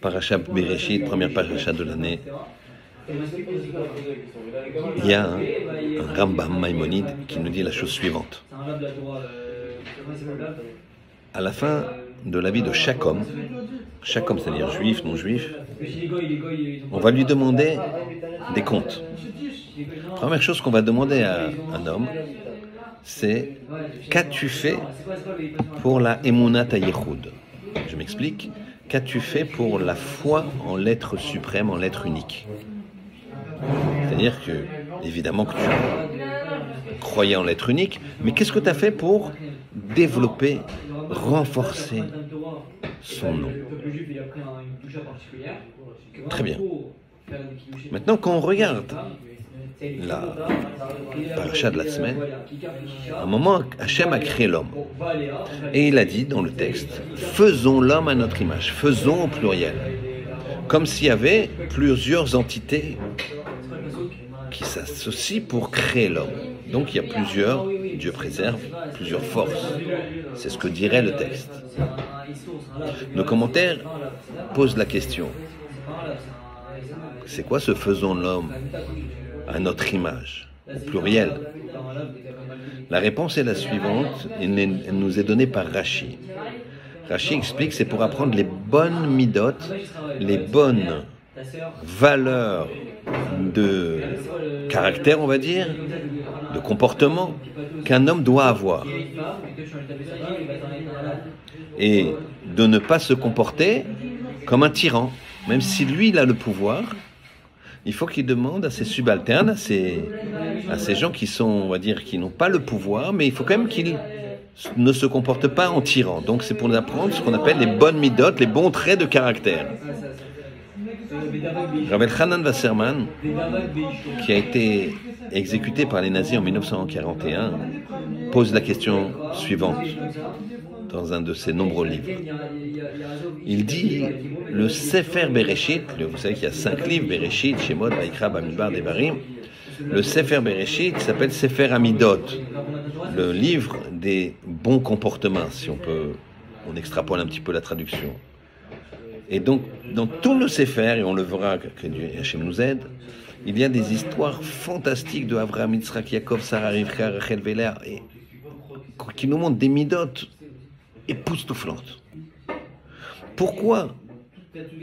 Parashat Bereshit, première parashat de l'année, il y a un, Rambam Maïmonide qui nous dit la chose suivante. À la fin de la vie de chaque homme, chaque homme, c'est-à-dire juif, non juif, on va lui demander des comptes. Première chose qu'on va demander à un homme, c'est qu'as-tu fait pour la Emunat Yehoud Je m'explique. Qu'as-tu fait pour la foi en l'être suprême, en l'être unique? C'est-à-dire que, évidemment, que tu croyais en l'être unique, mais qu'est-ce que tu as fait pour développer, renforcer son nom? Très bien. Maintenant, quand on regarde la paracha de la semaine, à un moment, Hachem a créé l'homme. Et il a dit dans le texte, faisons l'homme à notre image, faisons au pluriel. Comme s'il y avait plusieurs entités qui s'associent pour créer l'homme. Donc il y a plusieurs, Dieu préserve, plusieurs forces. C'est ce que dirait le texte. Nos commentaires posent la question. C'est quoi ce faisons l'homme? À notre image, au pluriel La réponse est la suivante, elle nous est donnée par Rachi. Rachi explique c'est pour apprendre les bonnes midotes, les bonnes valeurs de caractère, on va dire, de comportement qu'un homme doit avoir. Et de ne pas se comporter comme un tyran, même si lui, il a le pouvoir, il faut qu'il demande à ses subalternes, à ces, gens qui sont, on va dire, qui n'ont pas le pouvoir, mais il faut quand même qu'ils ne se comportent pas en tyran. Donc c'est pour nous apprendre ce qu'on appelle les bonnes midotes, les bons traits de caractère. Rabel Hanan Wasserman, qui a été exécuté par les nazis en 1941, pose la question suivante dans un de ses nombreux livres. Il dit le Sefer Bereshit, vous savez qu'il y a cinq livres, Bereshit, Shemot, Vaikra, Bamidbar, Devarim. Le Sefer Bereshit s'appelle Sefer Amidot, le livre des bons comportements, si on peut, on extrapole un petit peu la traduction. Et donc, dans tout le Sefer, et on le verra que Dieu Hachem nous aide, il y a des histoires fantastiques de Avraham, Yitzhak, Yaakov, Sarah, Rivka, Rachel, Véler, et qui nous montrent des midotes époustouflante. Pourquoi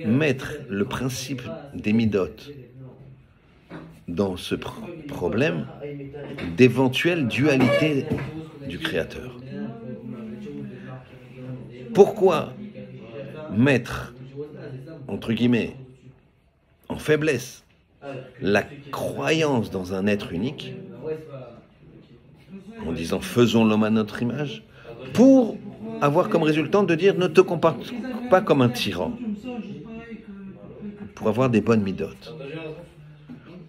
mettre le principe des midotes dans ce problème d'éventuelle dualité du Créateur? Pourquoi mettre, entre guillemets, en faiblesse la croyance dans un être unique en disant faisons l'homme à notre image pour avoir comme résultat de dire ne te comporte pas comme un tyran pour avoir des bonnes midotes.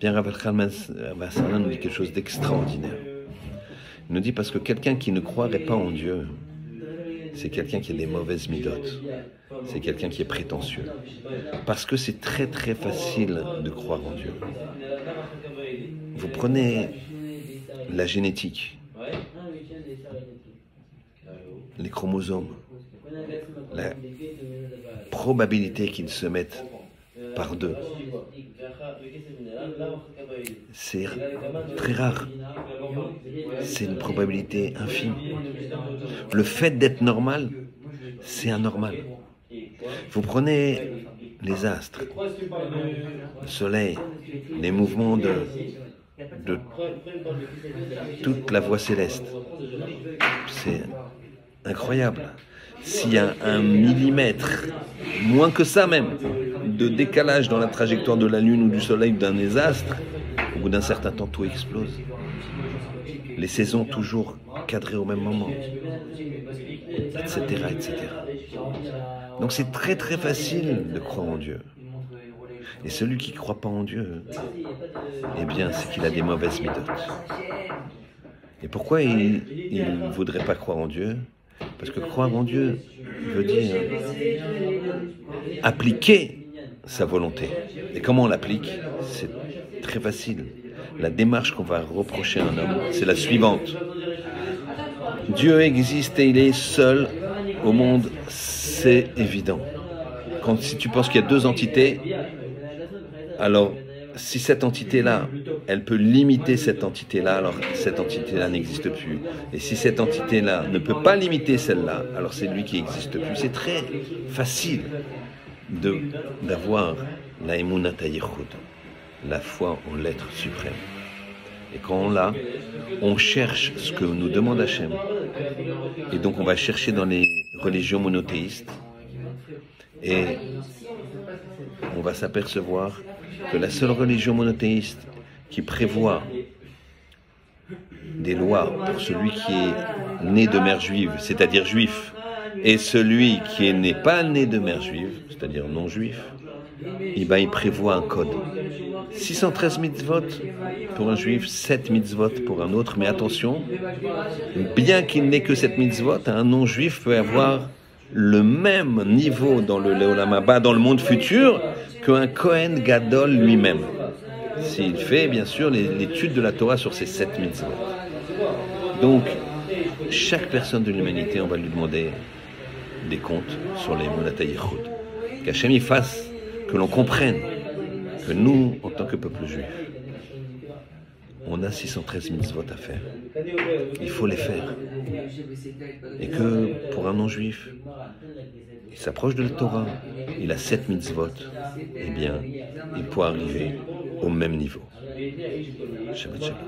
Bien, Rav nous dit quelque chose d'extraordinaire. Il nous dit parce que quelqu'un qui ne croirait pas en Dieu, c'est quelqu'un qui a des mauvaises midotes. C'est quelqu'un qui est prétentieux. Parce que c'est très très facile de croire en Dieu. Vous prenez la génétique, les chromosomes, la probabilité qu'ils se mettent par deux, c'est très rare. C'est une probabilité infime. Le fait d'être normal, c'est anormal. Vous prenez les astres, le soleil, les mouvements de, de toute la voie céleste. C'est incroyable. S'il y a un millimètre, moins que ça même, de décalage dans la trajectoire de la Lune ou du Soleil ou d'un des astres, au bout d'un certain temps, tout explose. Les saisons toujours cadrées au même moment, etc. etc. Donc c'est très très facile de croire en Dieu. Et celui qui ne croit pas en Dieu, eh bien, c'est qu'il a des mauvaises méthodes. Et pourquoi il ne voudrait pas croire en Dieu? Parce que croire en Dieu veut dire appliquer sa volonté. Et comment on l'applique? C'est très facile. La démarche qu'on va reprocher à un homme, c'est la suivante. Dieu existe et il est seul au monde, c'est évident. si tu penses qu'il y a deux entités, alors si cette entité-là, elle peut limiter cette entité-là, alors cette entité-là n'existe plus. Et si cette entité-là ne peut pas limiter celle-là, alors c'est lui qui n'existe plus. C'est très facile d'avoir la la foi en l'être suprême. Et quand on l'a, on cherche ce que nous demande Hachem. Et donc on va chercher dans les religions monothéistes. Et on va s'apercevoir que la seule religion monothéiste qui prévoit des lois pour celui qui est né de mère juive, c'est-à-dire juif, et celui qui n'est pas né de mère juive, c'est-à-dire non juif, eh ben, il prévoit un code. 613 mitzvot pour un juif, 7 mitzvot pour un autre, mais attention, bien qu'il n'ait que 7 mitzvot, un non-juif peut avoir le même niveau dans le Leolamaba, dans le monde futur, qu'un Kohen Gadol lui-même. S'il fait, bien sûr, l'étude de la Torah sur ces 7 mitzvot. Donc, chaque personne de l'humanité, on va lui demander des comptes sur les Monatay Qu'Hachem y fasse que l'on comprenne que nous, en tant que peuple juif, on a 613 mitzvot à faire. Il faut les faire. Et que pour un non-juif, il s'approche de la Torah, il a 7 mitzvot, eh bien, il peut arriver au même niveau. Shabbat shalom.